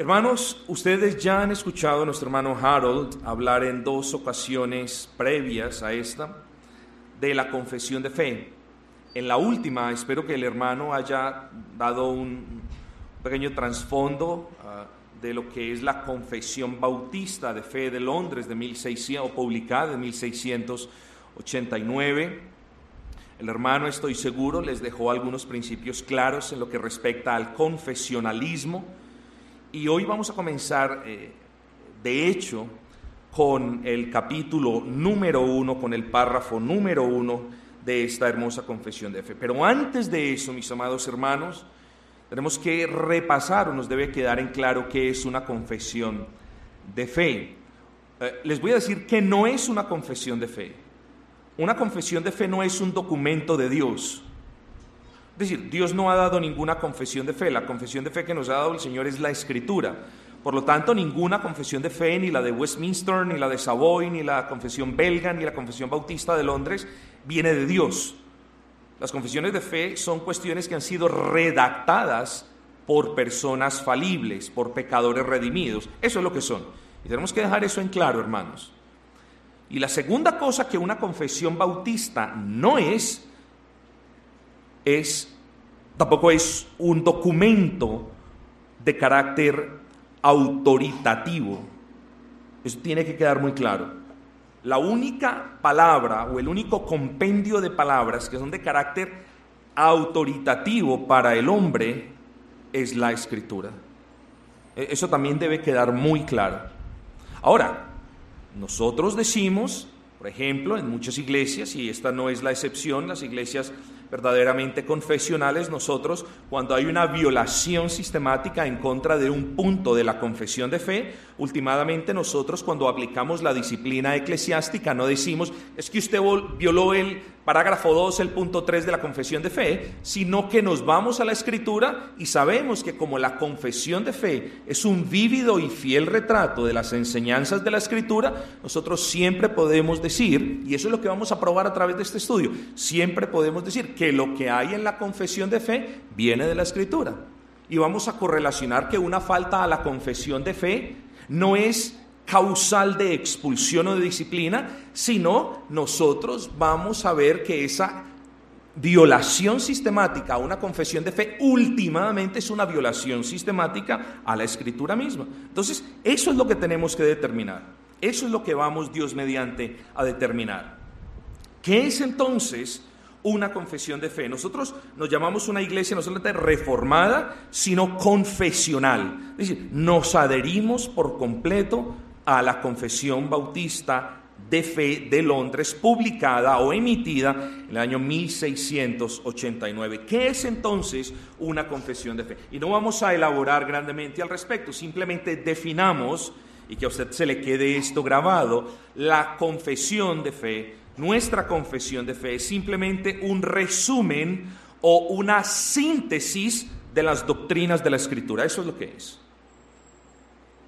Hermanos, ustedes ya han escuchado a nuestro hermano Harold hablar en dos ocasiones previas a esta de la confesión de fe. En la última, espero que el hermano haya dado un pequeño trasfondo ah, de lo que es la confesión bautista de fe de Londres de 1600 o publicada en 1689. El hermano, estoy seguro, les dejó algunos principios claros en lo que respecta al confesionalismo y hoy vamos a comenzar, eh, de hecho, con el capítulo número uno, con el párrafo número uno de esta hermosa confesión de fe. Pero antes de eso, mis amados hermanos, tenemos que repasar o nos debe quedar en claro qué es una confesión de fe. Eh, les voy a decir que no es una confesión de fe. Una confesión de fe no es un documento de Dios. Es decir, Dios no ha dado ninguna confesión de fe. La confesión de fe que nos ha dado el Señor es la Escritura. Por lo tanto, ninguna confesión de fe, ni la de Westminster, ni la de Savoy, ni la confesión belga, ni la confesión bautista de Londres, viene de Dios. Las confesiones de fe son cuestiones que han sido redactadas por personas falibles, por pecadores redimidos. Eso es lo que son. Y tenemos que dejar eso en claro, hermanos. Y la segunda cosa que una confesión bautista no es, es, tampoco es un documento de carácter autoritativo. Eso tiene que quedar muy claro. La única palabra o el único compendio de palabras que son de carácter autoritativo para el hombre es la escritura. E, eso también debe quedar muy claro. Ahora, nosotros decimos, por ejemplo, en muchas iglesias, y esta no es la excepción, las iglesias verdaderamente confesionales, nosotros, cuando hay una violación sistemática en contra de un punto de la confesión de fe, últimamente nosotros cuando aplicamos la disciplina eclesiástica no decimos, es que usted violó el parágrafo 2, el punto 3 de la confesión de fe, sino que nos vamos a la escritura y sabemos que como la confesión de fe es un vívido y fiel retrato de las enseñanzas de la escritura, nosotros siempre podemos decir, y eso es lo que vamos a probar a través de este estudio, siempre podemos decir que lo que hay en la confesión de fe viene de la escritura. Y vamos a correlacionar que una falta a la confesión de fe no es causal de expulsión o de disciplina, sino nosotros vamos a ver que esa violación sistemática a una confesión de fe últimamente es una violación sistemática a la escritura misma. Entonces, eso es lo que tenemos que determinar. Eso es lo que vamos Dios mediante a determinar. ¿Qué es entonces una confesión de fe? Nosotros nos llamamos una iglesia no solamente reformada, sino confesional. Es decir, nos adherimos por completo a la Confesión Bautista de Fe de Londres, publicada o emitida en el año 1689. ¿Qué es entonces una confesión de fe? Y no vamos a elaborar grandemente al respecto, simplemente definamos, y que a usted se le quede esto grabado, la confesión de fe, nuestra confesión de fe es simplemente un resumen o una síntesis de las doctrinas de la Escritura. Eso es lo que es.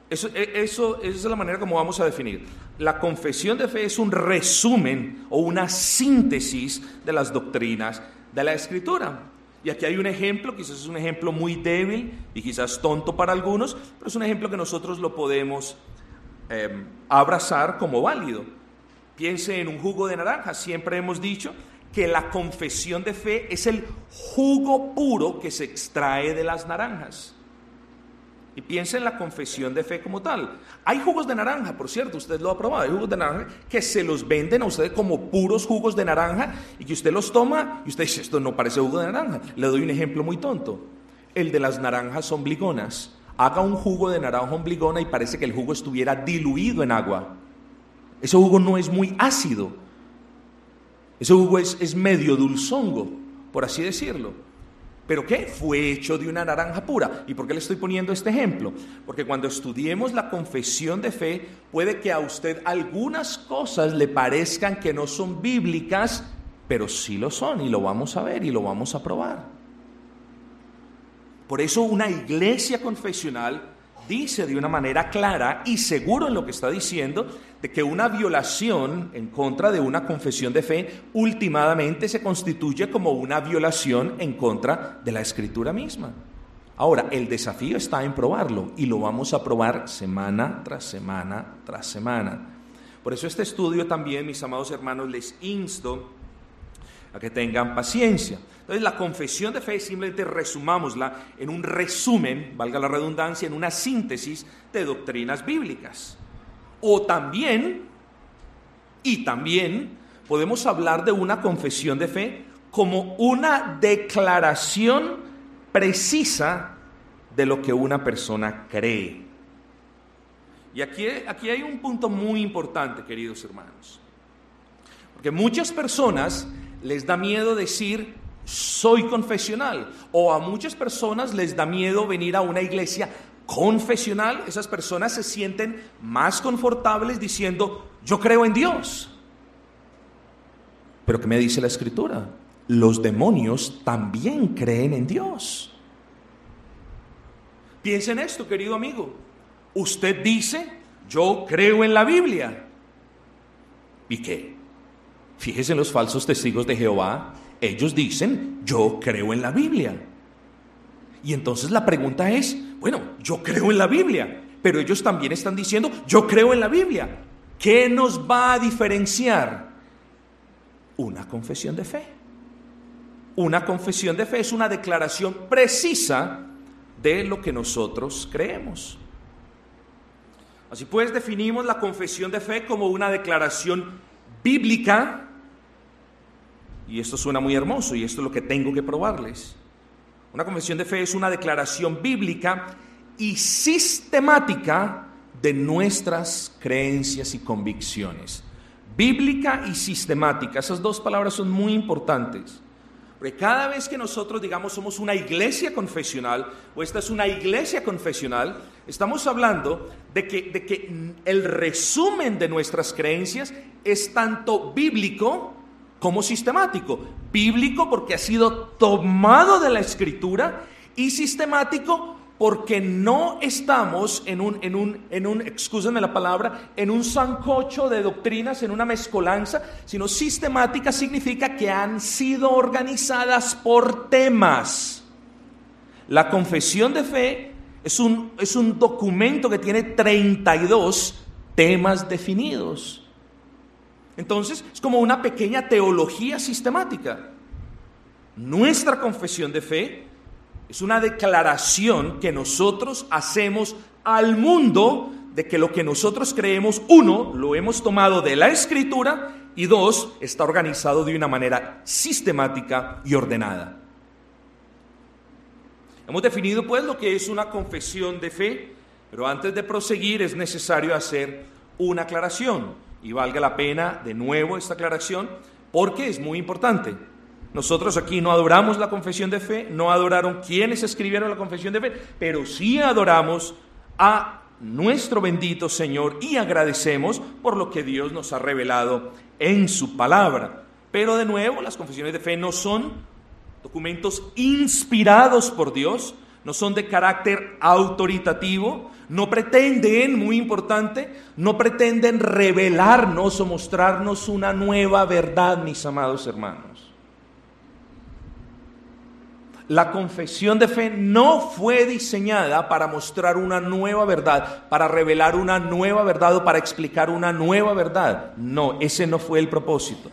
Eso, e, esa es la manera como vamos a definir. La confesión de fe es un resumen o una síntesis de las doctrinas de la Escritura. Y aquí hay un ejemplo, quizás es un ejemplo muy débil y quizás tonto para algunos, pero es un ejemplo que nosotros lo podemos em, abrazar como válido. Piense en un jugo de naranja. Siempre hemos dicho que la confesión de fe es el jugo puro que se extrae de las naranjas. Y piensa en la confesión de fe como tal. Hay jugos de naranja, por cierto, usted lo ha probado. Hay jugos de naranja que se los venden a usted como puros jugos de naranja y que usted los toma y usted dice, esto no parece jugo de naranja. Le doy un ejemplo muy tonto. El de las naranjas ombligonas. Haga un jugo de naranja ombligona y parece que el jugo estuviera diluido en agua. Ese jugo no es muy ácido. Ese jugo es, es medio dulzongo, por así decirlo. ¿Pero qué? Fue hecho de una naranja pura. ¿Y por qué le estoy poniendo este ejemplo? Porque cuando estudiemos la confesión de fe, puede que a usted algunas cosas le parezcan que no son bíblicas, pero sí lo son y lo vamos a ver y lo vamos a probar. Por eso una iglesia confesional dice de una manera clara y seguro en lo que está diciendo de que una violación en contra de una confesión de fe últimamente se constituye como una violación en contra de la escritura misma. Ahora, el desafío está en probarlo y lo vamos a probar semana tras semana tras semana. Por eso este estudio también, mis amados hermanos, les insto a que tengan paciencia. Entonces la confesión de fe simplemente resumámosla en un resumen, valga la redundancia, en una síntesis de doctrinas bíblicas. O también, y también podemos hablar de una confesión de fe como una declaración precisa de lo que una persona cree. Y aquí, aquí hay un punto muy importante, queridos hermanos. Porque muchas personas les da miedo decir soy confesional. O a muchas personas les da miedo venir a una iglesia confesional. Esas personas se sienten más confortables diciendo yo creo en Dios. Pero ¿qué me dice la escritura? Los demonios también creen en Dios. Piensen esto, querido amigo. Usted dice, yo creo en la Biblia. ¿Y qué? Fíjese en los falsos testigos de Jehová. Ellos dicen, yo creo en la Biblia. Y entonces la pregunta es, bueno, yo creo en la Biblia, pero ellos también están diciendo, yo creo en la Biblia. ¿Qué nos va a diferenciar? Una confesión de fe. Una confesión de fe es una declaración precisa de lo que nosotros creemos. Así pues, definimos la confesión de fe como una declaración bíblica y esto suena muy hermoso y esto es lo que tengo que probarles. Una confesión de fe es una declaración bíblica y sistemática de nuestras creencias y convicciones. Bíblica y sistemática, esas dos palabras son muy importantes. Porque cada vez que nosotros digamos somos una iglesia confesional o esta es una iglesia confesional, estamos hablando de que, de que el resumen de nuestras creencias es tanto bíblico como sistemático. Bíblico porque ha sido tomado de la escritura y sistemático porque no estamos en un, en un, en un, la palabra, en un sancocho de doctrinas, en una mezcolanza, sino sistemática significa que han sido organizadas por temas. La confesión de fe es un, es un documento que tiene 32 temas definidos. Entonces, es como una pequeña teología sistemática. Nuestra confesión de fe es una declaración que nosotros hacemos al mundo de que lo que nosotros creemos, uno, lo hemos tomado de la escritura y dos, está organizado de una manera sistemática y ordenada. Hemos definido pues lo que es una confesión de fe, pero antes de proseguir es necesario hacer una aclaración. Y valga la pena de nuevo esta aclaración porque es muy importante. Nosotros aquí no adoramos la confesión de fe, no adoraron quienes escribieron la confesión de fe, pero sí adoramos a nuestro bendito Señor y agradecemos por lo que Dios nos ha revelado en su palabra. Pero de nuevo, las confesiones de fe no son documentos inspirados por Dios, no son de carácter autoritativo, no pretenden, muy importante, no pretenden revelarnos o mostrarnos una nueva verdad, mis amados hermanos. La confesión de fe no fue diseñada para mostrar una nueva verdad, para revelar una nueva verdad o para explicar una nueva verdad. No, ese no fue el propósito.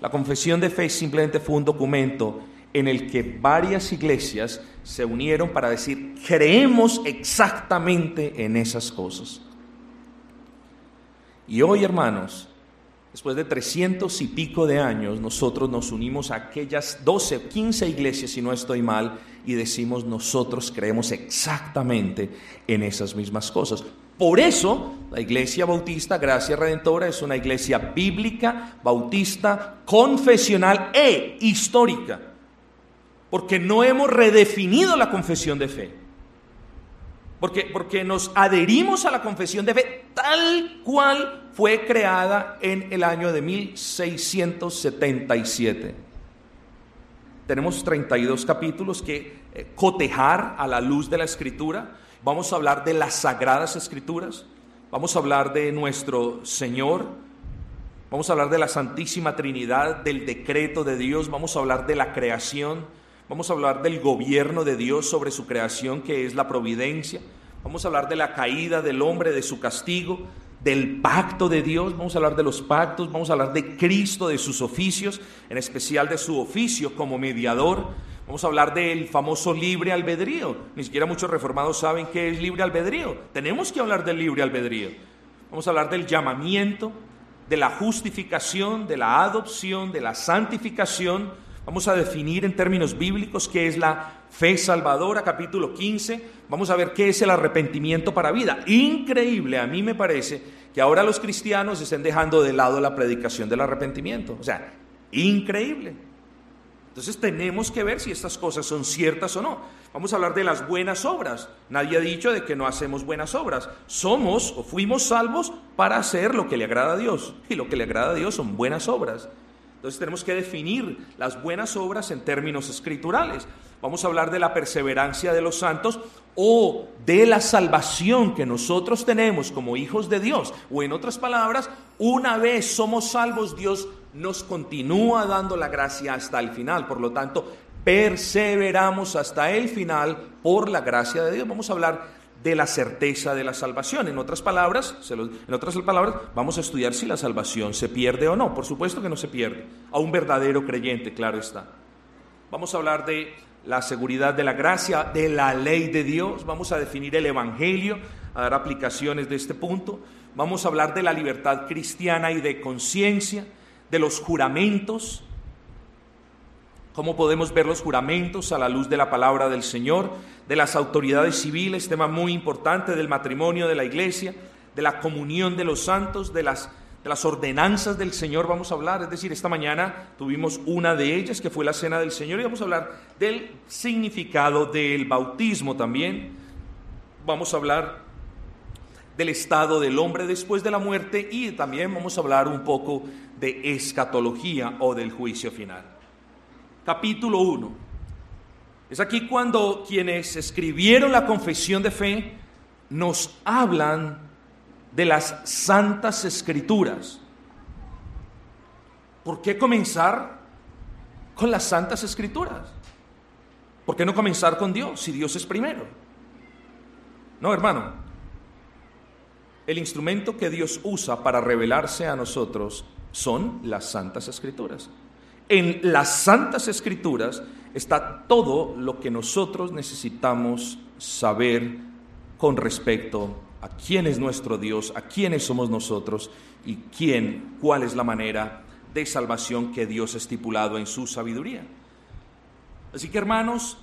La confesión de fe simplemente fue un documento en el que varias iglesias se unieron para decir, creemos exactamente en esas cosas. Y hoy, hermanos, después de trescientos y pico de años, nosotros nos unimos a aquellas 12, 15 iglesias, si no estoy mal, y decimos, nosotros creemos exactamente en esas mismas cosas. Por eso, la Iglesia Bautista Gracia Redentora es una iglesia bíblica, bautista, confesional e histórica porque no hemos redefinido la confesión de fe. Porque, porque nos adherimos a la confesión de fe tal cual fue creada en el año de 1677. Tenemos 32 capítulos que eh, cotejar a la luz de la escritura. Vamos a hablar de las sagradas escrituras. Vamos a hablar de nuestro Señor. Vamos a hablar de la Santísima Trinidad, del decreto de Dios. Vamos a hablar de la creación Vamos a hablar del gobierno de Dios sobre su creación, que es la providencia. Vamos a hablar de la caída del hombre, de su castigo, del pacto de Dios. Vamos a hablar de los pactos, vamos a hablar de Cristo, de sus oficios, en especial de su oficio como mediador. Vamos a hablar del famoso libre albedrío. Ni siquiera muchos reformados saben qué es libre albedrío. Tenemos que hablar del libre albedrío. Vamos a hablar del llamamiento, de la justificación, de la adopción, de la santificación Vamos a definir en términos bíblicos qué es la fe salvadora, capítulo 15. Vamos a ver qué es el arrepentimiento para vida. Increíble, a mí me parece que ahora los cristianos estén dejando de lado la predicación del arrepentimiento. O sea, increíble. Entonces tenemos que ver si estas cosas son ciertas o no. Vamos a hablar de las buenas obras. Nadie ha dicho de que no hacemos buenas obras. Somos o fuimos salvos para hacer lo que le agrada a Dios. Y lo que le agrada a Dios son buenas obras. Entonces tenemos que definir las buenas obras en términos escriturales. Vamos a hablar de la perseverancia de los santos o de la salvación que nosotros tenemos como hijos de Dios. O en otras palabras, una vez somos salvos, Dios nos continúa dando la gracia hasta el final. Por lo tanto, perseveramos hasta el final por la gracia de Dios. Vamos a hablar de la certeza de la salvación. En otras palabras, en otras palabras, vamos a estudiar si la salvación se pierde o no. Por supuesto que no se pierde. A un verdadero creyente, claro está. Vamos a hablar de la seguridad de la gracia, de la ley de Dios. Vamos a definir el Evangelio, a dar aplicaciones de este punto. Vamos a hablar de la libertad cristiana y de conciencia, de los juramentos, cómo podemos ver los juramentos a la luz de la palabra del Señor, de las autoridades civiles, tema muy importante del matrimonio de la iglesia, de la comunión de los santos, de las, de las ordenanzas del Señor vamos a hablar. Es decir, esta mañana tuvimos una de ellas que fue la cena del Señor y vamos a hablar del significado del bautismo también. Vamos a hablar del estado del hombre después de la muerte y también vamos a hablar un poco de escatología o del juicio final capítulo 1. Es aquí cuando quienes escribieron la confesión de fe nos hablan de las santas escrituras. ¿Por qué comenzar con las santas escrituras? ¿Por qué no comenzar con Dios si Dios es primero? No, hermano. El instrumento que Dios usa para revelarse a nosotros son las santas escrituras. En las santas escrituras está todo lo que nosotros necesitamos saber con respecto a quién es nuestro Dios, a quiénes somos nosotros y quién, cuál es la manera de salvación que Dios ha estipulado en su sabiduría. Así que hermanos,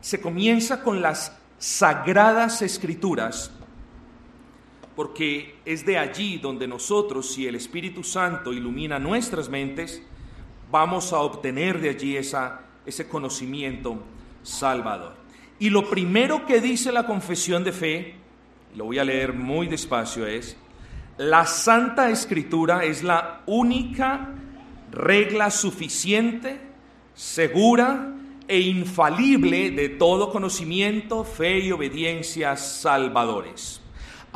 se comienza con las sagradas escrituras, porque es de allí donde nosotros, si el Espíritu Santo ilumina nuestras mentes, vamos a obtener de allí ese conocimiento salvador. Y lo primero que dice la confesión de fe, lo voy a leer muy despacio, es, la Santa Escritura es la única regla suficiente, segura e infalible de todo conocimiento, fe y obediencia salvadores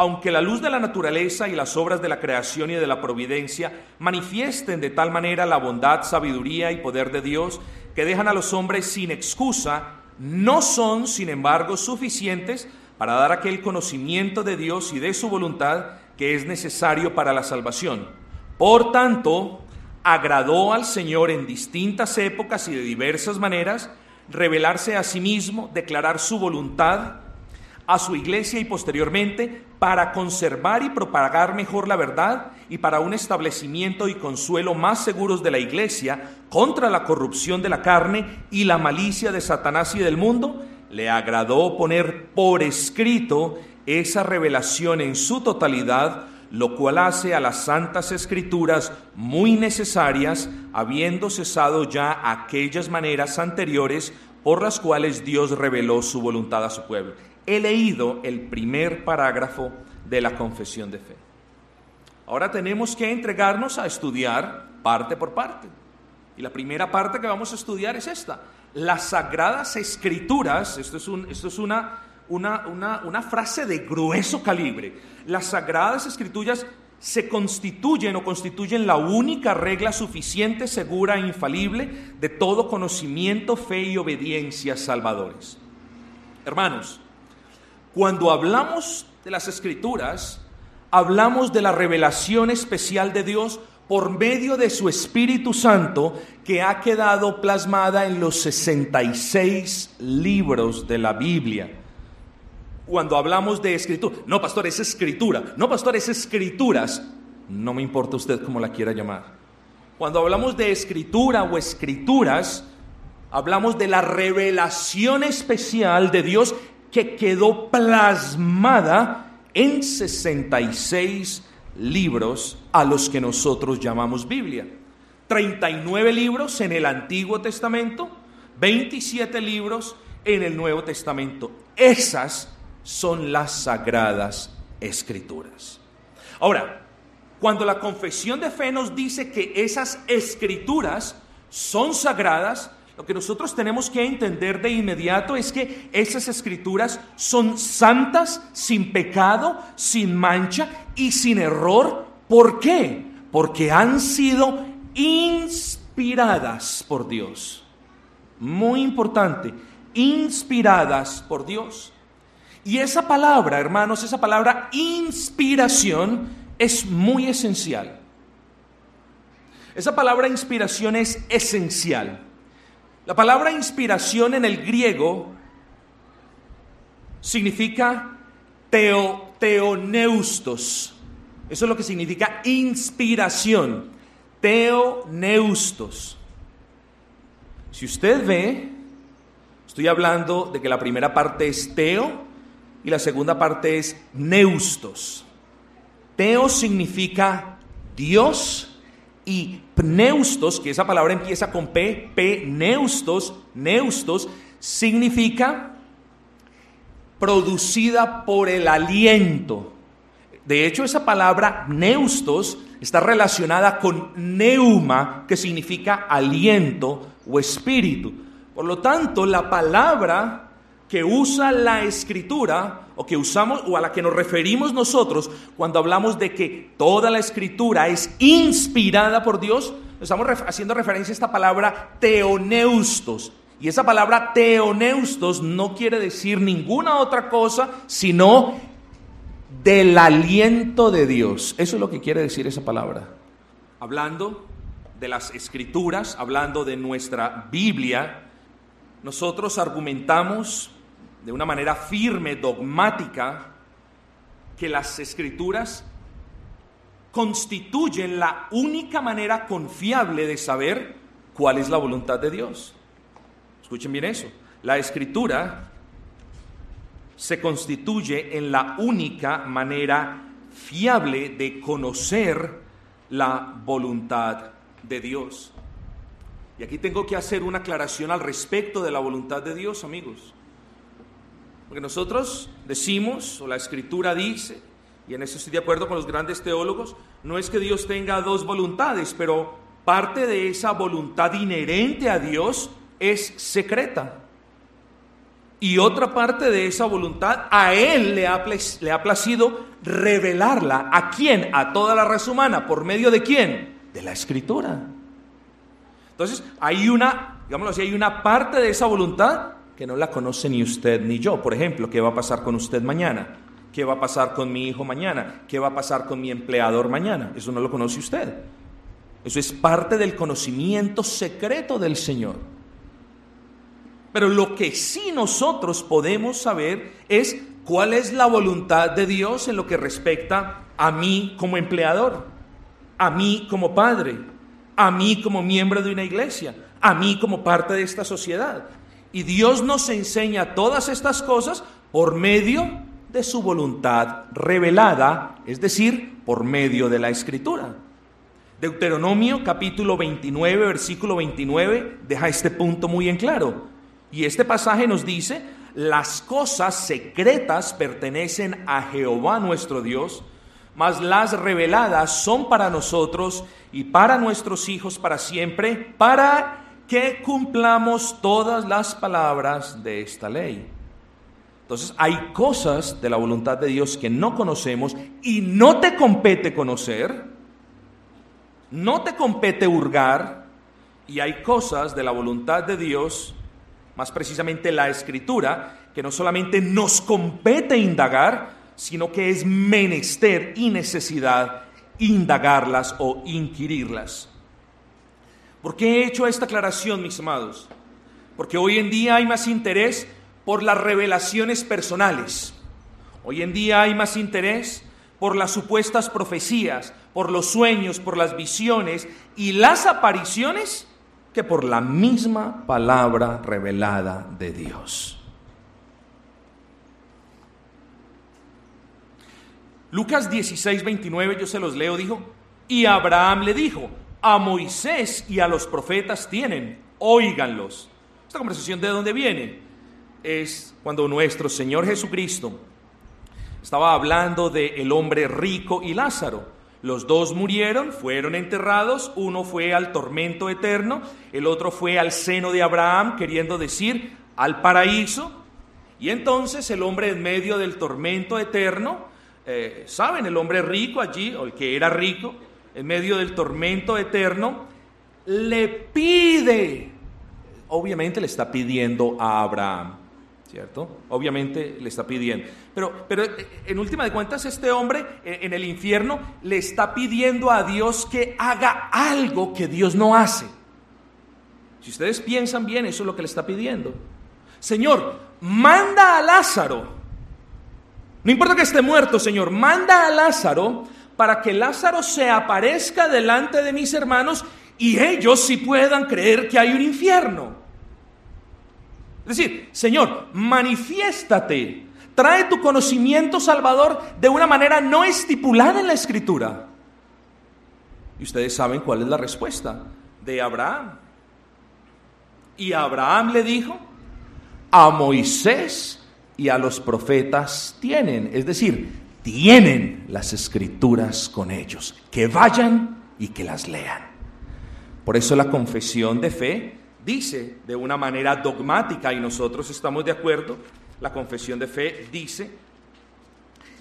aunque la luz de la naturaleza y las obras de la creación y de la providencia manifiesten de tal manera la bondad, sabiduría y poder de Dios que dejan a los hombres sin excusa, no son, sin embargo, suficientes para dar aquel conocimiento de Dios y de su voluntad que es necesario para la salvación. Por tanto, agradó al Señor en distintas épocas y de diversas maneras revelarse a sí mismo, declarar su voluntad a su iglesia y posteriormente para conservar y propagar mejor la verdad y para un establecimiento y consuelo más seguros de la iglesia contra la corrupción de la carne y la malicia de Satanás y del mundo, le agradó poner por escrito esa revelación en su totalidad, lo cual hace a las santas escrituras muy necesarias, habiendo cesado ya aquellas maneras anteriores por las cuales Dios reveló su voluntad a su pueblo he leído el primer parágrafo de la confesión de fe. Ahora tenemos que entregarnos a estudiar parte por parte. Y la primera parte que vamos a estudiar es esta. Las sagradas escrituras, esto es, esto es una, una, una, una frase de grueso calibre, las sagradas escrituras se constituyen o constituyen la única regla suficiente, segura e infalible de todo conocimiento, fe y obediencia salvadores. Hermanos, cuando hablamos de las escrituras, hablamos de la revelación especial de Dios por medio de su Espíritu Santo que ha quedado plasmada en los 66 libros de la Biblia. Cuando hablamos de escritura, no pastor, es escritura, no pastor, es escrituras, no me importa usted cómo la quiera llamar. Cuando hablamos de escritura o escrituras, hablamos de la revelación especial de Dios que quedó plasmada en 66 libros a los que nosotros llamamos Biblia. 39 libros en el Antiguo Testamento, 27 libros en el Nuevo Testamento. Esas son las sagradas escrituras. Ahora, cuando la confesión de fe nos dice que esas escrituras son sagradas, lo que nosotros tenemos que entender de inmediato es que esas escrituras son santas, sin pecado, sin mancha y sin error. ¿Por qué? Porque han sido inspiradas por Dios. Muy importante, inspiradas por Dios. Y esa palabra, hermanos, esa palabra inspiración es muy esencial. Esa palabra inspiración es esencial. La palabra inspiración en el griego significa teo, teoneustos. Eso es lo que significa inspiración. Teoneustos. Si usted ve, estoy hablando de que la primera parte es teo y la segunda parte es neustos. Teo significa Dios y pneustos, que esa palabra empieza con P, P, neustos, neustos, significa producida por el aliento. De hecho, esa palabra neustos está relacionada con neuma, que significa aliento o espíritu. Por lo tanto, la palabra que usa la escritura o que usamos o a la que nos referimos nosotros cuando hablamos de que toda la escritura es inspirada por Dios, estamos haciendo referencia a esta palabra teoneustos. Y esa palabra teoneustos no quiere decir ninguna otra cosa sino del aliento de Dios. Eso es lo que quiere decir esa palabra. Hablando de las escrituras, hablando de nuestra Biblia, nosotros argumentamos de una manera firme, dogmática, que las escrituras constituyen la única manera confiable de saber cuál es la voluntad de Dios. Escuchen bien eso. La escritura se constituye en la única manera fiable de conocer la voluntad de Dios. Y aquí tengo que hacer una aclaración al respecto de la voluntad de Dios, amigos. Porque nosotros decimos, o la escritura dice, y en eso estoy de acuerdo con los grandes teólogos, no es que Dios tenga dos voluntades, pero parte de esa voluntad inherente a Dios es secreta. Y otra parte de esa voluntad a Él le ha, le ha placido revelarla. ¿A quién? A toda la raza humana. ¿Por medio de quién? De la escritura. Entonces, hay una, digámoslo así, hay una parte de esa voluntad que no la conoce ni usted ni yo. Por ejemplo, ¿qué va a pasar con usted mañana? ¿Qué va a pasar con mi hijo mañana? ¿Qué va a pasar con mi empleador mañana? Eso no lo conoce usted. Eso es parte del conocimiento secreto del Señor. Pero lo que sí nosotros podemos saber es cuál es la voluntad de Dios en lo que respecta a mí como empleador, a mí como padre, a mí como miembro de una iglesia, a mí como parte de esta sociedad. Y Dios nos enseña todas estas cosas por medio de su voluntad revelada, es decir, por medio de la escritura. Deuteronomio capítulo 29, versículo 29 deja este punto muy en claro. Y este pasaje nos dice, las cosas secretas pertenecen a Jehová nuestro Dios, mas las reveladas son para nosotros y para nuestros hijos para siempre, para que cumplamos todas las palabras de esta ley. Entonces hay cosas de la voluntad de Dios que no conocemos y no te compete conocer, no te compete hurgar, y hay cosas de la voluntad de Dios, más precisamente la escritura, que no solamente nos compete indagar, sino que es menester y necesidad indagarlas o inquirirlas. ¿Por qué he hecho esta aclaración, mis amados? Porque hoy en día hay más interés por las revelaciones personales. Hoy en día hay más interés por las supuestas profecías, por los sueños, por las visiones y las apariciones que por la misma palabra revelada de Dios. Lucas 16, 29, yo se los leo, dijo, y Abraham le dijo, a Moisés y a los profetas tienen, óiganlos. Esta conversación de dónde viene? Es cuando nuestro Señor Jesucristo estaba hablando de el hombre rico y Lázaro. Los dos murieron, fueron enterrados, uno fue al tormento eterno, el otro fue al seno de Abraham, queriendo decir al paraíso. Y entonces el hombre en medio del tormento eterno eh, ¿saben? El hombre rico allí, o el que era rico, en medio del tormento eterno, le pide, obviamente le está pidiendo a Abraham, ¿cierto? Obviamente le está pidiendo. Pero, pero en última de cuentas, este hombre eh, en el infierno le está pidiendo a Dios que haga algo que Dios no hace. Si ustedes piensan bien, eso es lo que le está pidiendo. Señor, manda a Lázaro no importa que esté muerto, Señor, manda a Lázaro para que Lázaro se aparezca delante de mis hermanos y ellos sí puedan creer que hay un infierno. Es decir, Señor, manifiéstate, trae tu conocimiento salvador de una manera no estipulada en la escritura. Y ustedes saben cuál es la respuesta de Abraham. Y Abraham le dijo, a Moisés y a los profetas tienen, es decir, tienen las escrituras con ellos, que vayan y que las lean. Por eso la confesión de fe dice de una manera dogmática, y nosotros estamos de acuerdo, la confesión de fe dice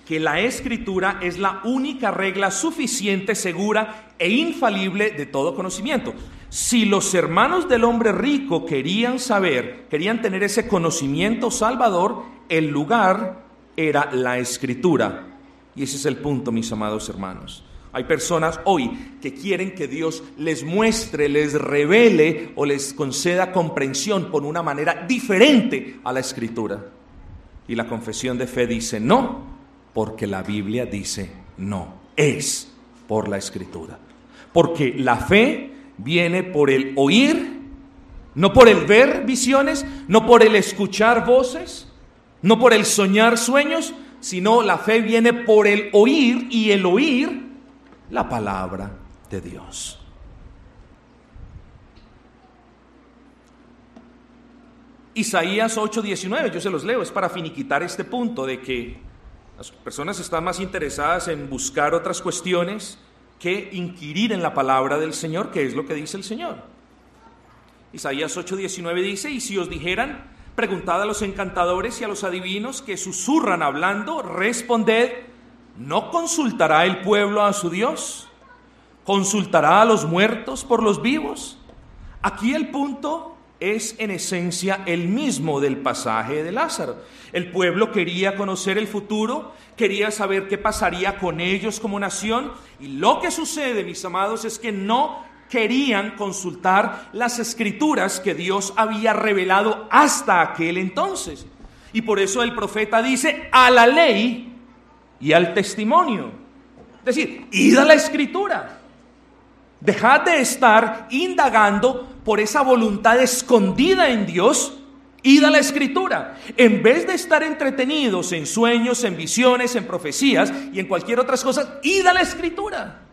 que la escritura es la única regla suficiente, segura e infalible de todo conocimiento. Si los hermanos del hombre rico querían saber, querían tener ese conocimiento salvador, el lugar era la escritura. Y ese es el punto, mis amados hermanos. Hay personas hoy que quieren que Dios les muestre, les revele o les conceda comprensión por una manera diferente a la escritura. Y la confesión de fe dice no, porque la Biblia dice no, es por la escritura. Porque la fe viene por el oír, no por el ver visiones, no por el escuchar voces, no por el soñar sueños, sino la fe viene por el oír y el oír la palabra de Dios. Isaías 8:19, yo se los leo, es para finiquitar este punto de que las personas están más interesadas en buscar otras cuestiones que inquirir en la palabra del Señor, que es lo que dice el Señor. Isaías 8:19 dice, y si os dijeran, preguntad a los encantadores y a los adivinos que susurran hablando, responded, ¿no consultará el pueblo a su Dios? ¿Consultará a los muertos por los vivos? Aquí el punto es en esencia el mismo del pasaje de Lázaro. El pueblo quería conocer el futuro, quería saber qué pasaría con ellos como nación y lo que sucede, mis amados, es que no querían consultar las escrituras que Dios había revelado hasta aquel entonces. Y por eso el profeta dice a la ley y al testimonio. Es decir, id a la escritura. Dejad de estar indagando por esa voluntad escondida en Dios, id a la escritura. En vez de estar entretenidos en sueños, en visiones, en profecías y en cualquier otras cosas, id a la escritura.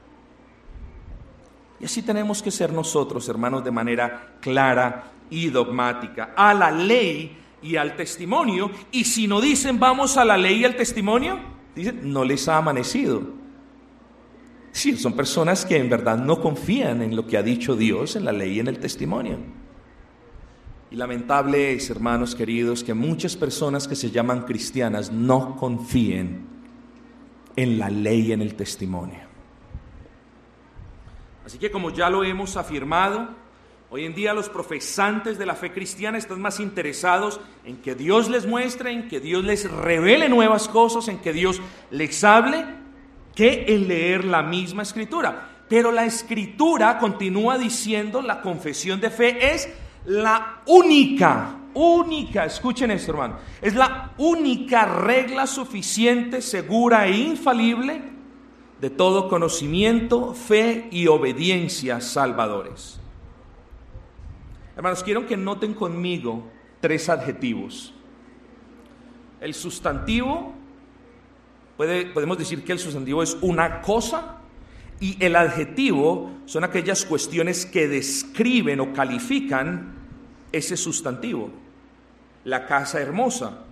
Y así tenemos que ser nosotros, hermanos, de manera clara y dogmática, a la ley y al testimonio. Y si no dicen vamos a la ley y al testimonio, dicen no les ha amanecido. Sí, son personas que en verdad no confían en lo que ha dicho Dios en la ley y en el testimonio. Y lamentable es, hermanos queridos, que muchas personas que se llaman cristianas no confíen en la ley y en el testimonio. Así que como ya lo hemos afirmado, hoy en día los profesantes de la fe cristiana están más interesados en que Dios les muestre, en que Dios les revele nuevas cosas, en que Dios les hable, que en leer la misma escritura. Pero la escritura continúa diciendo, la confesión de fe es la única, única, escuchen esto hermano, es la única regla suficiente, segura e infalible de todo conocimiento, fe y obediencia salvadores. Hermanos, quiero que noten conmigo tres adjetivos. El sustantivo, puede, podemos decir que el sustantivo es una cosa y el adjetivo son aquellas cuestiones que describen o califican ese sustantivo. La casa hermosa.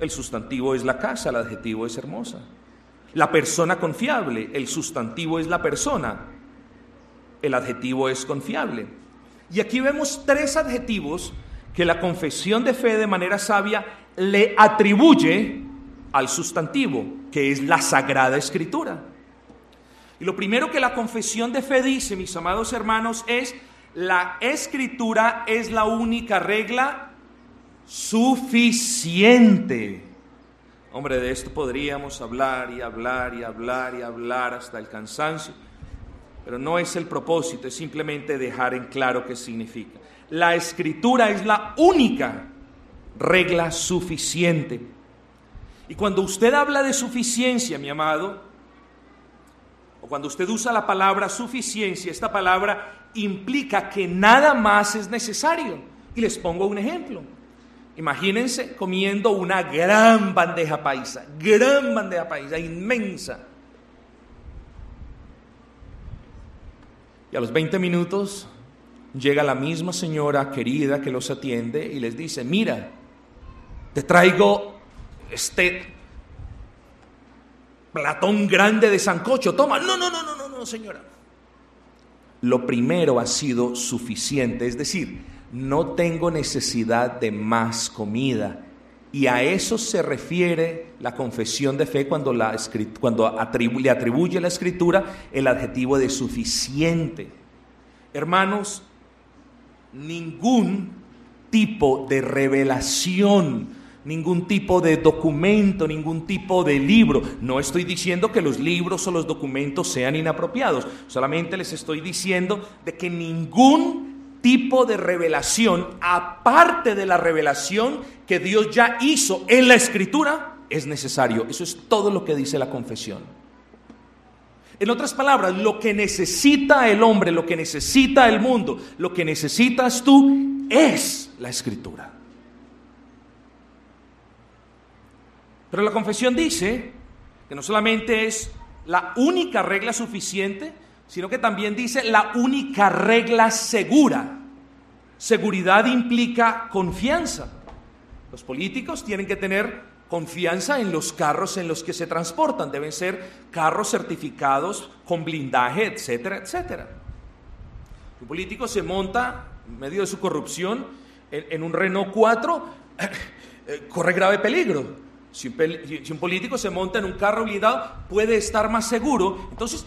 El sustantivo es la casa, el adjetivo es hermosa. La persona confiable, el sustantivo es la persona, el adjetivo es confiable. Y aquí vemos tres adjetivos que la confesión de fe de manera sabia le atribuye al sustantivo, que es la sagrada escritura. Y lo primero que la confesión de fe dice, mis amados hermanos, es la escritura es la única regla suficiente. Hombre, de esto podríamos hablar y hablar y hablar y hablar hasta el cansancio, pero no es el propósito, es simplemente dejar en claro qué significa. La escritura es la única regla suficiente. Y cuando usted habla de suficiencia, mi amado, o cuando usted usa la palabra suficiencia, esta palabra implica que nada más es necesario. Y les pongo un ejemplo. Imagínense comiendo una gran bandeja paisa, gran bandeja paisa, inmensa. Y a los 20 minutos llega la misma señora querida que los atiende y les dice, mira, te traigo este platón grande de sancocho, toma. No, no, no, no, no, no, señora. Lo primero ha sido suficiente, es decir, no tengo necesidad de más comida. Y a eso se refiere la confesión de fe cuando, la, cuando le atribuye a la escritura el adjetivo de suficiente. Hermanos, ningún tipo de revelación ningún tipo de documento, ningún tipo de libro. No estoy diciendo que los libros o los documentos sean inapropiados, solamente les estoy diciendo de que ningún tipo de revelación, aparte de la revelación que Dios ya hizo en la escritura, es necesario. Eso es todo lo que dice la confesión. En otras palabras, lo que necesita el hombre, lo que necesita el mundo, lo que necesitas tú es la escritura. Pero la confesión dice que no solamente es la única regla suficiente, sino que también dice la única regla segura. Seguridad implica confianza. Los políticos tienen que tener confianza en los carros en los que se transportan. Deben ser carros certificados con blindaje, etcétera, etcétera. Un político se monta en medio de su corrupción en, un Renault 4, eh, corre grave peligro. Si un, político se monta en un carro blindado, puede estar más seguro. Entonces,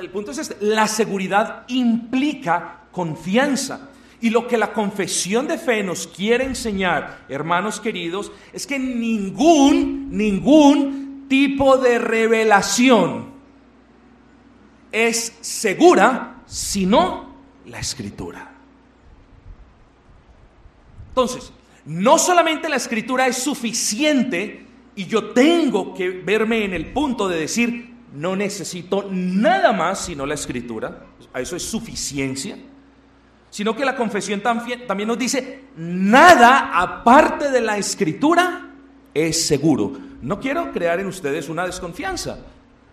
el punto es este, la seguridad implica confianza. Y lo que la confesión de fe nos quiere enseñar, hermanos queridos, es que ningún, ningún tipo de revelación es segura sino la escritura. Entonces, no solamente la escritura es suficiente y yo tengo que verme en el punto de decir, no necesito nada más sino la escritura, a eso es suficiencia, sino que la confesión también nos dice, nada aparte de la escritura es seguro. No quiero crear en ustedes una desconfianza.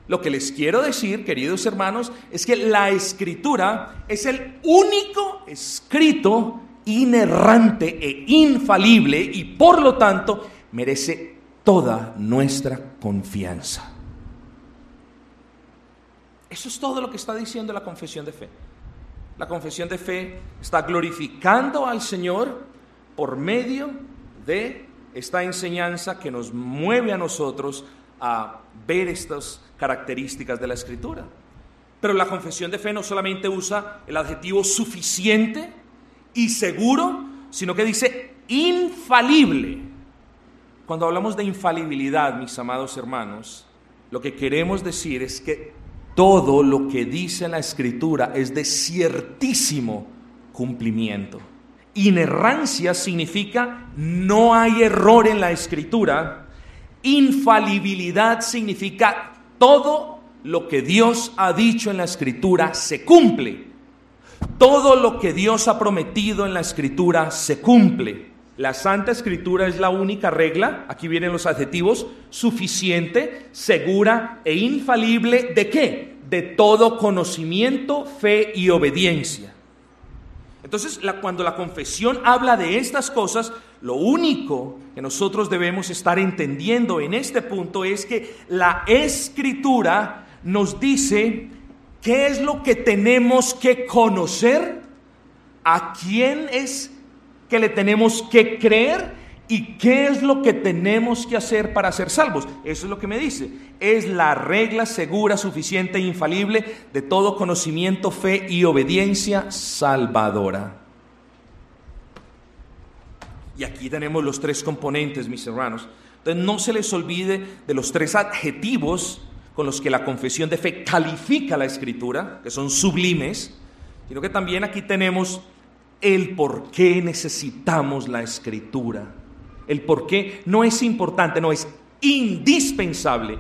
Lo que les quiero decir, queridos hermanos, es que la escritura es el único escrito inerrante e infalible y por lo tanto merece toda nuestra confianza. Eso es todo lo que está diciendo la confesión de fe. La confesión de fe está glorificando al Señor por medio de esta enseñanza que nos mueve a nosotros a ver estas características de la escritura. Pero la confesión de fe no solamente usa el adjetivo suficiente y seguro, sino que dice infalible. Cuando hablamos de infalibilidad, mis amados hermanos, lo que queremos decir es que todo lo que dice la escritura es de ciertísimo cumplimiento. Inerrancia significa no hay error en la escritura. Infalibilidad significa todo lo que Dios ha dicho en la escritura se cumple. Todo lo que Dios ha prometido en la escritura se cumple. La Santa Escritura es la única regla, aquí vienen los adjetivos, suficiente, segura e infalible de qué? De todo conocimiento, fe y obediencia. Entonces, cuando la confesión habla de estas cosas, lo único que nosotros debemos estar entendiendo en este punto es que la escritura nos dice qué es lo que tenemos que conocer, a quién es que le tenemos que creer y qué es lo que tenemos que hacer para ser salvos. Eso es lo que me dice. Es la regla segura, suficiente e infalible de todo conocimiento, fe y obediencia salvadora. Y aquí tenemos los tres componentes, mis hermanos. Entonces no se les olvide de los tres adjetivos con los que la confesión de fe califica la escritura, que son sublimes, sino que también aquí tenemos el por qué necesitamos la escritura. El por qué no es importante, no es indispensable.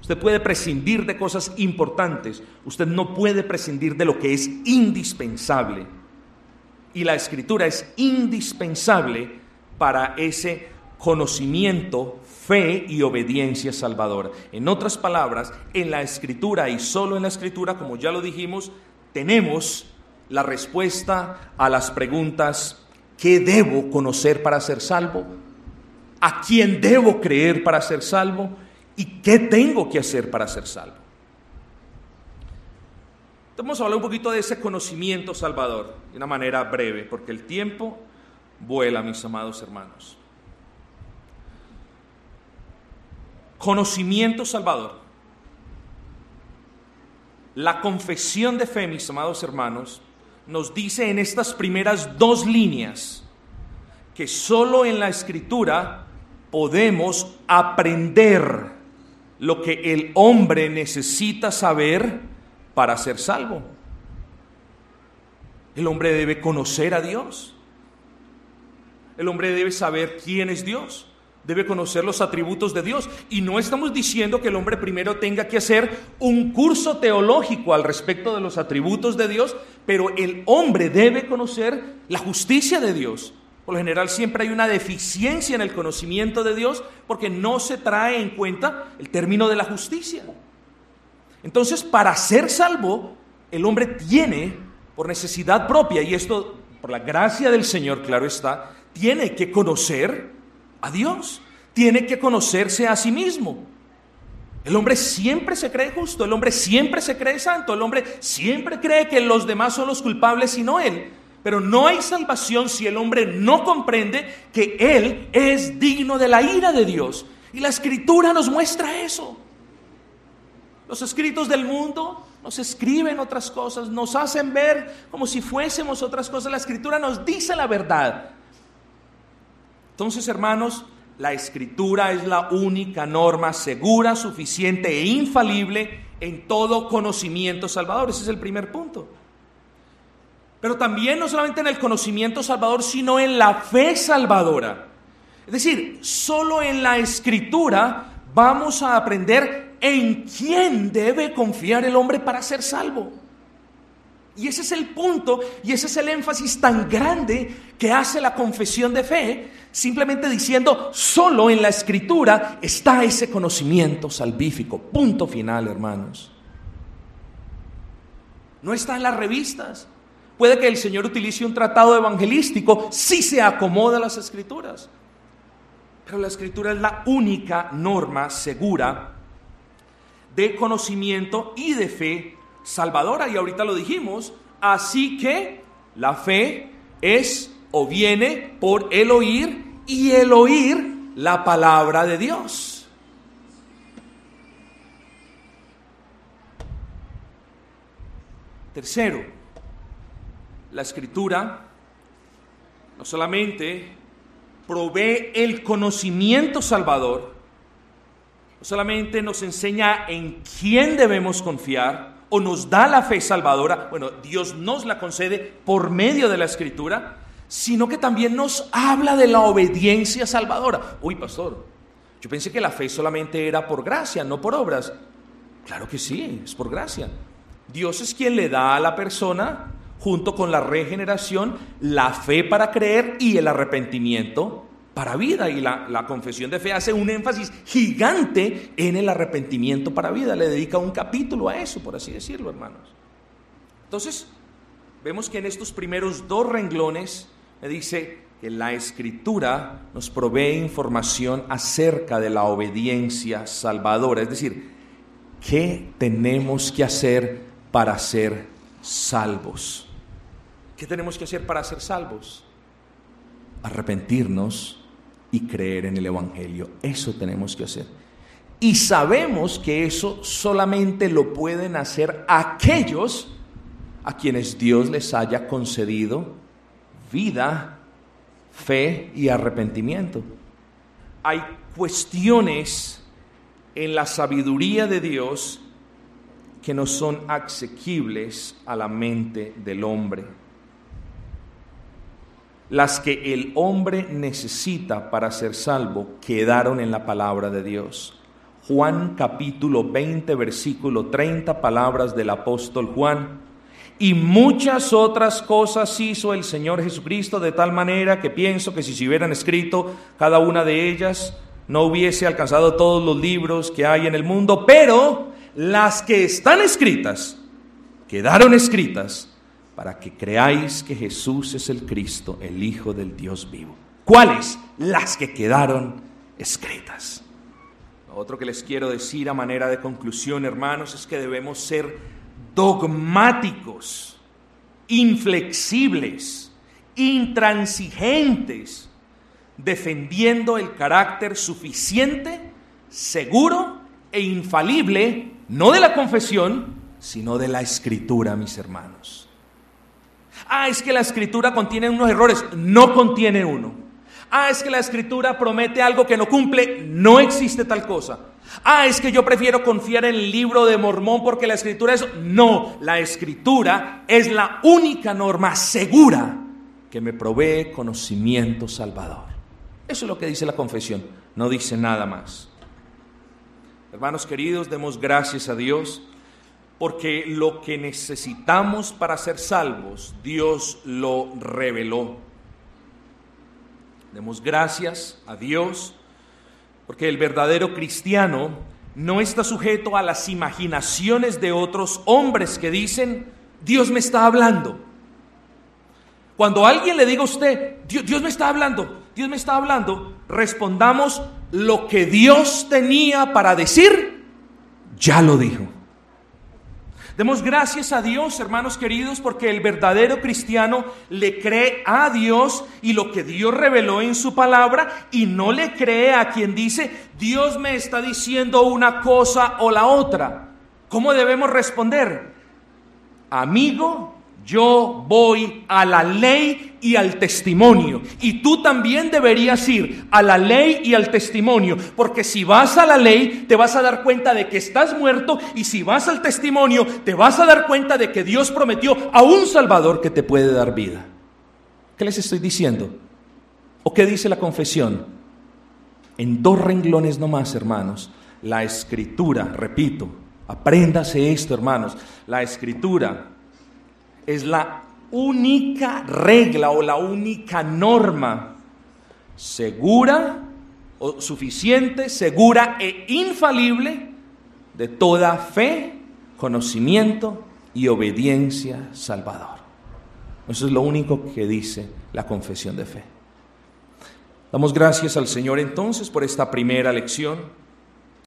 Usted puede prescindir de cosas importantes, usted no puede prescindir de lo que es indispensable. Y la escritura es indispensable para ese conocimiento, fe y obediencia salvadora. En otras palabras, en la escritura y solo en la escritura, como ya lo dijimos, tenemos la respuesta a las preguntas, ¿qué debo conocer para ser salvo? ¿A quién debo creer para ser salvo? ¿Y qué tengo que hacer para ser salvo? Vamos a hablar un poquito de ese conocimiento salvador, de una manera breve, porque el tiempo vuela, mis amados hermanos. Conocimiento salvador. La confesión de fe, mis amados hermanos, nos dice en estas primeras dos líneas que solo en la escritura podemos aprender lo que el hombre necesita saber para ser salvo. El hombre debe conocer a Dios. El hombre debe saber quién es Dios debe conocer los atributos de Dios. Y no estamos diciendo que el hombre primero tenga que hacer un curso teológico al respecto de los atributos de Dios, pero el hombre debe conocer la justicia de Dios. Por lo general siempre hay una deficiencia en el conocimiento de Dios porque no se trae en cuenta el término de la justicia. Entonces, para ser salvo, el hombre tiene, por necesidad propia, y esto por la gracia del Señor, claro está, tiene que conocer a Dios, tiene que conocerse a sí mismo. El hombre siempre se cree justo, el hombre siempre se cree santo, el hombre siempre cree que los demás son los culpables y no él. Pero no hay salvación si el hombre no comprende que él es digno de la ira de Dios. Y la escritura nos muestra eso. Los escritos del mundo nos escriben otras cosas, nos hacen ver como si fuésemos otras cosas. La escritura nos dice la verdad. Entonces, hermanos, la escritura es la única norma segura, suficiente e infalible en todo conocimiento salvador. Ese es el primer punto. Pero también no solamente en el conocimiento salvador, sino en la fe salvadora. Es decir, solo en la escritura vamos a aprender en quién debe confiar el hombre para ser salvo. Y ese es el punto y ese es el énfasis tan grande que hace la confesión de fe, simplemente diciendo, solo en la escritura está ese conocimiento salvífico. Punto final, hermanos. No está en las revistas. Puede que el Señor utilice un tratado evangelístico si se acomoda a las escrituras. Pero la escritura es la única norma segura de conocimiento y de fe salvadora, y ahorita lo dijimos, así que la fe es o viene por el oír y el oír la palabra de Dios. Tercero, la escritura no solamente provee el conocimiento salvador, no solamente nos enseña en quién debemos confiar o nos da la fe salvadora, bueno, Dios nos la concede por medio de la escritura, sino que también nos habla de la obediencia salvadora. Uy, pastor, yo pensé que la fe solamente era por gracia, no por obras. Claro que sí, es por gracia. Dios es quien le da a la persona, junto con la regeneración, la fe para creer y el arrepentimiento para vida. Y la, confesión de fe hace un énfasis gigante en el arrepentimiento para vida. Le dedica un capítulo a eso, por así decirlo, hermanos. Entonces, vemos que en estos primeros dos renglones me dice que la escritura nos provee información acerca de la obediencia salvadora. Es decir, ¿qué tenemos que hacer para ser salvos? ¿Qué tenemos que hacer para ser salvos? Arrepentirnos y creer en el Evangelio. Eso tenemos que hacer. Y sabemos que eso solamente lo pueden hacer aquellos a quienes Dios les haya concedido vida, fe y arrepentimiento. Hay cuestiones en la sabiduría de Dios que no son asequibles a la mente del hombre las que el hombre necesita para ser salvo quedaron en la palabra de Dios. Juan capítulo 20, versículo 30, palabras del apóstol Juan. Y muchas otras cosas hizo el Señor Jesucristo de tal manera que pienso que si se hubieran escrito cada una de ellas, no hubiese alcanzado todos los libros que hay en el mundo, pero las que están escritas, quedaron escritas para que creáis que Jesús es el Cristo, el Hijo del Dios vivo. ¿Cuáles? Las que quedaron escritas. Lo otro que les quiero decir a manera de conclusión, hermanos, es que debemos ser dogmáticos, inflexibles, intransigentes, defendiendo el carácter suficiente, seguro e infalible, no de la confesión, sino de la escritura, mis hermanos. Ah, es que la escritura contiene unos errores. No contiene uno. Ah, es que la escritura promete algo que no cumple. No existe tal cosa. Ah, es que yo prefiero confiar en el libro de Mormón porque la escritura es... No, la escritura es la única norma segura que me provee conocimiento salvador. Eso es lo que dice la confesión. No dice nada más. Hermanos queridos, demos gracias a Dios porque lo que necesitamos para ser salvos, Dios lo reveló. Demos gracias a Dios, porque el verdadero cristiano no está sujeto a las imaginaciones de otros hombres que dicen, Dios me está hablando. Cuando alguien le diga a usted, Dios, Dios, me está hablando, Dios me está hablando, respondamos lo que Dios tenía para decir, ya lo dijo. Demos gracias a Dios, hermanos queridos, porque el verdadero cristiano le cree a Dios y lo que Dios reveló en su palabra y no le cree a quien dice, Dios me está diciendo una cosa o la otra. ¿Cómo debemos responder? Amigo, yo voy a la ley y al testimonio. Y tú también deberías ir a la ley y al testimonio. Porque si vas a la ley, te vas a dar cuenta de que estás muerto. Y si vas al testimonio, te vas a dar cuenta de que Dios prometió a un Salvador que te puede dar vida. ¿Qué les estoy diciendo? ¿O qué dice la confesión? En dos renglones nomás, hermanos. La escritura, repito, apréndase esto, hermanos. La escritura es la única regla o la única norma segura o suficiente, segura e infalible de toda fe, conocimiento y obediencia salvador. Eso es lo único que dice la confesión de fe. Damos gracias al Señor entonces por esta primera lección.